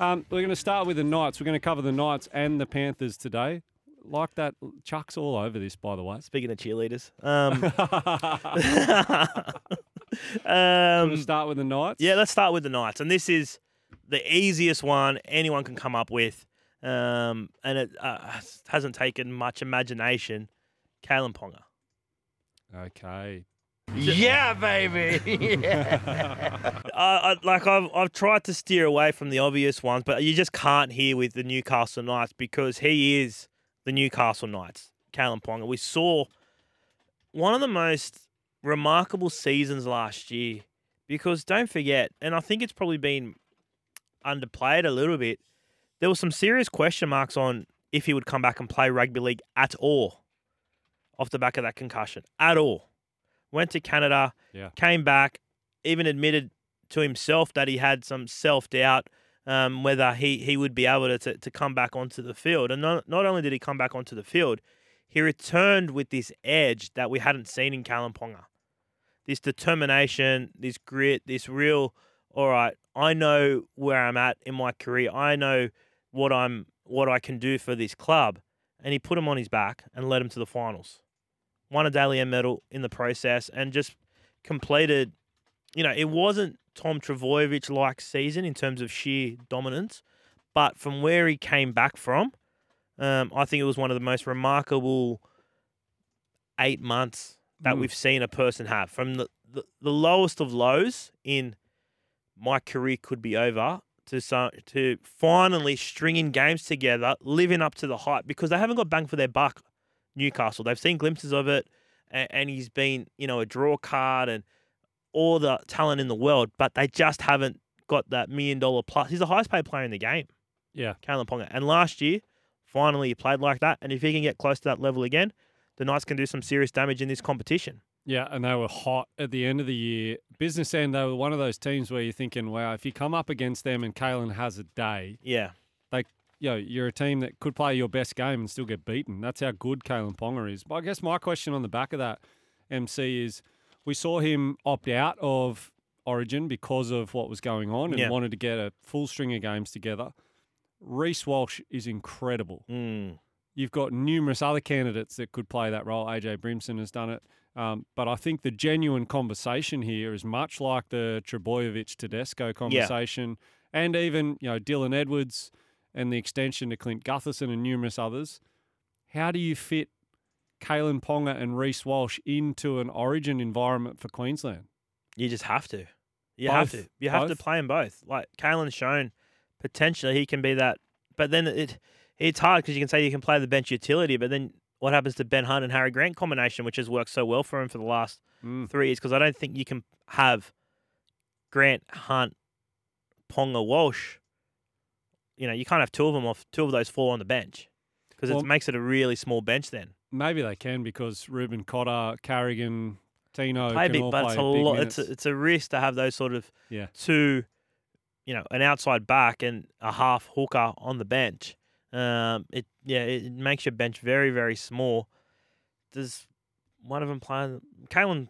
Um, we're going to start with the Knights. We're going to cover the Knights and the Panthers today. Like that, Chuck's all over this, by the way. Speaking of cheerleaders, um, We'll um, start with the Knights. yeah, let's start with the Knights, and this is the easiest one anyone can come up with, um, and it uh, hasn't taken much imagination. Kalyn Ponga. Okay. Yeah, baby. I, uh, I, like I've I've tried to steer away from the obvious ones, but you just can't hear with the Newcastle Knights because he is the Newcastle Knights. Kalyn Ponga. We saw one of the most remarkable seasons last year because don't forget, and I think it's probably been underplayed a little bit. There were some serious question marks on if he would come back and play rugby league at all off the back of that concussion at all. Went to Canada, Yeah. came back, even admitted to himself that he had some self doubt um, whether he, he would be able to, to, to come back onto the field. And not, not only did he come back onto the field, he returned with this edge that we hadn't seen in Kalyn Ponga. This determination, this grit, this real, all right, I know where I'm at in my career. I know what I'm what I can do for this club. And he put him on his back and led him to the finals. Won a Dally M medal in the process and just completed, you know, it wasn't Tom Trbojevic like season in terms of sheer dominance, but from where he came back from, um, I think it was one of the most remarkable eight months that Mm. we've seen a person have. From the, the, the lowest of lows in my career could be over to to finally stringing games together, living up to the hype because they haven't got bang for their buck. Newcastle, they've seen glimpses of it, and, and he's been you know a draw card and all the talent in the world, but they just haven't got that million dollar plus. He's the highest paid player in the game, Yeah. Kalyn Ponga, and last year finally he played like that. And if he can get close to that level again, the Knights can do some serious damage in this competition. Yeah, and they were hot at the end of the year. Business end, they were one of those teams where you're thinking, wow, if you come up against them and Kalyn has a day, Yeah, they, you know, you're a team that could play your best game and still get beaten. That's how good Kalyn Ponga is. But I guess my question on the back of that, MC, is we saw him opt out of Origin because of what was going on and Yeah. wanted to get a full string of games together. Reece Walsh is incredible. mm. You've got numerous other candidates that could play that role. AJ Brimson has done it. Um, but I think the genuine conversation here is much like the Trbojevic Tedesco conversation, and even you know Dylan Edwards and the extension to Clint Gutherson and numerous others. How do you fit Kalyn Ponga and Reece Walsh into an Origin environment for Queensland? you just have to. You have to. You have to play them both. Like Kalyn's shown potentially he can be that, but then it it's hard because you can say you can play the bench utility, but then what happens to Ben Hunt and Harry Grant combination, which has worked so well for him for the last Mm. three years? Because I don't think you can have Grant, Hunt, Ponga, Walsh. You know, you can't have two of them off two of those four on the bench because Well- it makes it a really small bench then. Maybe they can because Reuben Cotter, Carrigan, Tino play can big, all but it's a lot. minutes. It's a, it's a risk to have those sort of Yeah. two, you know, an outside back and a half hooker on the bench. Um, it yeah, it makes your bench very very small. Does one of them play? Kalyn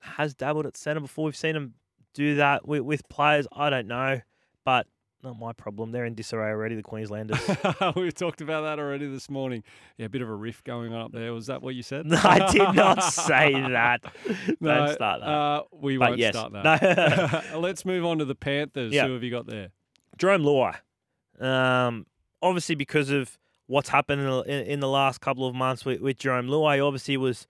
has dabbled at centre before. We've seen him do that with, with players. I don't know, but not my problem. They're in disarray already. The Queenslanders. we talked about that already this morning. Yeah, a bit of a riff going on up there. Was that what you said? No, I did not say that. No, Don't start that. Uh, we But won't yes, start that. no. Let's move on to the Panthers. Yeah. Who have you got there? Jarome Luai. Um, obviously, because of what's happened in the, in the last couple of months with, with Jarome Luai, obviously was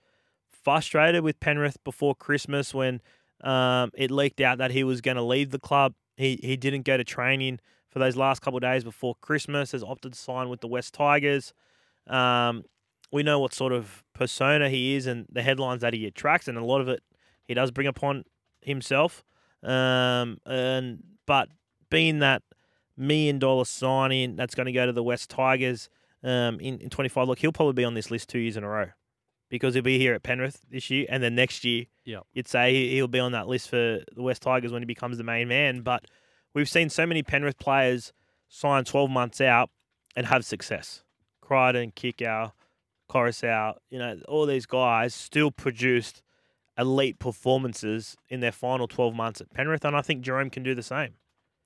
frustrated with Penrith before Christmas when um, it leaked out that he was going to leave the club. He he didn't go to training for those last couple of days before Christmas. Has opted to sign with the West Tigers. Um, we know what sort of persona he is and the headlines that he attracts, and a lot of it he does bring upon himself. Um, and but being that million dollar signing that's going to go to the West Tigers um, in, in 25, look, he'll probably be on this list two years in a row because he'll be here at Penrith this year, and then next year, Yep. you'd say he'll be on that list for the West Tigers when he becomes the main man. But we've seen so many Penrith players sign 12 months out and have success. Crichton, Kikau, Koroisau, you know, all these guys still produced elite performances in their final 12 months at Penrith, and I think Jarome can do the same.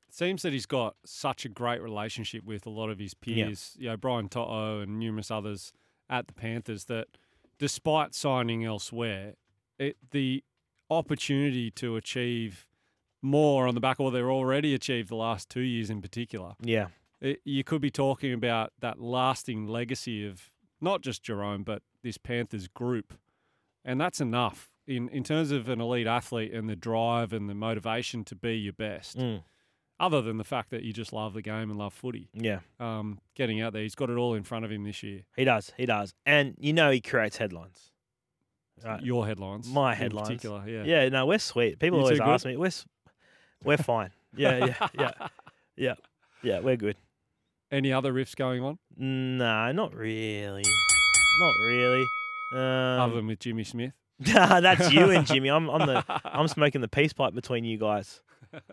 It seems that he's got such a great relationship with a lot of his Yeah. peers, you know, Brian To'o and numerous others at the Panthers that despite signing elsewhere, it, the opportunity to achieve more on the back of what they've already achieved the last two years in particular, Yeah. it, you could be talking about that lasting legacy of not just Jarome, but this Panthers group. And that's enough in, in terms of an elite athlete and the drive and the motivation to be your best Mm. Other than the fact that you just love the game and love footy. Yeah. Um, getting out there, he's got it all in front of him this year. He does. He does. And you know he creates headlines. Right. Your headlines, My in headlines. particular, yeah. Yeah, no, we're sweet. People You always ask me, we're, we're fine. Yeah, yeah, yeah, yeah, yeah, we're good. Any other riffs going on No, not really. Not really. other Um, than with Jimmy Smith? that's you and Jimmy. I'm, I'm the I'm smoking the peace pipe between you guys.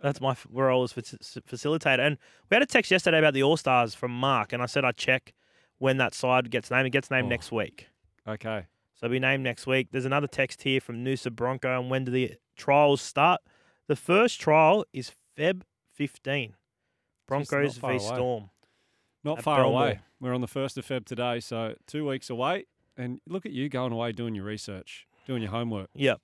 That's my role as facilitator. And we had a text yesterday about the All Stars from Mark, and I said I'd check when that side gets named. It gets named Oh. next week. okay. So it'll be named next week. There's another text here from Noosa Bronco. And when do the trials start? The first trial is Feb 15. Broncos v. Storm. Not far away. We're on the 1st of Feb today, so two weeks away. And look at you going away doing your research, doing your homework. Yep.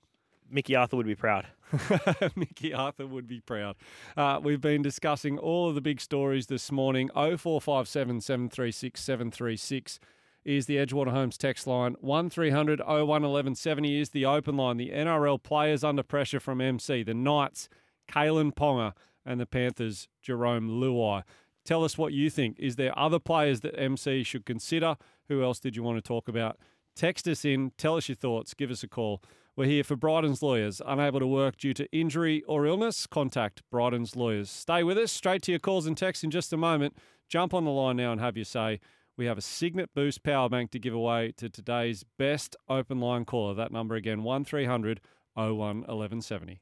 Mickey Arthur would be proud. Mickey Arthur would be proud. Uh, we've been discussing all of the big stories this morning. 0457 736 736 is the Edgewater Homes text line. 1300 01 1170 is the open line. The NRL players under pressure from MC. The Knights, Kalyn Ponga, and the Panthers, Jarome Luai. Tell us what you think. Is there other players that MC should consider? Who else did you want to talk about? Text us in, tell us your thoughts, give us a call. We're here for Bryden's Lawyers. Unable to work due to injury or illness? Contact Bryden's Lawyers. Stay with us. Straight to your calls and texts in just a moment. Jump on the line now and have your say. We have a Signet Boost power bank to give away to today's best open line caller. That number again, 1300 01 1170.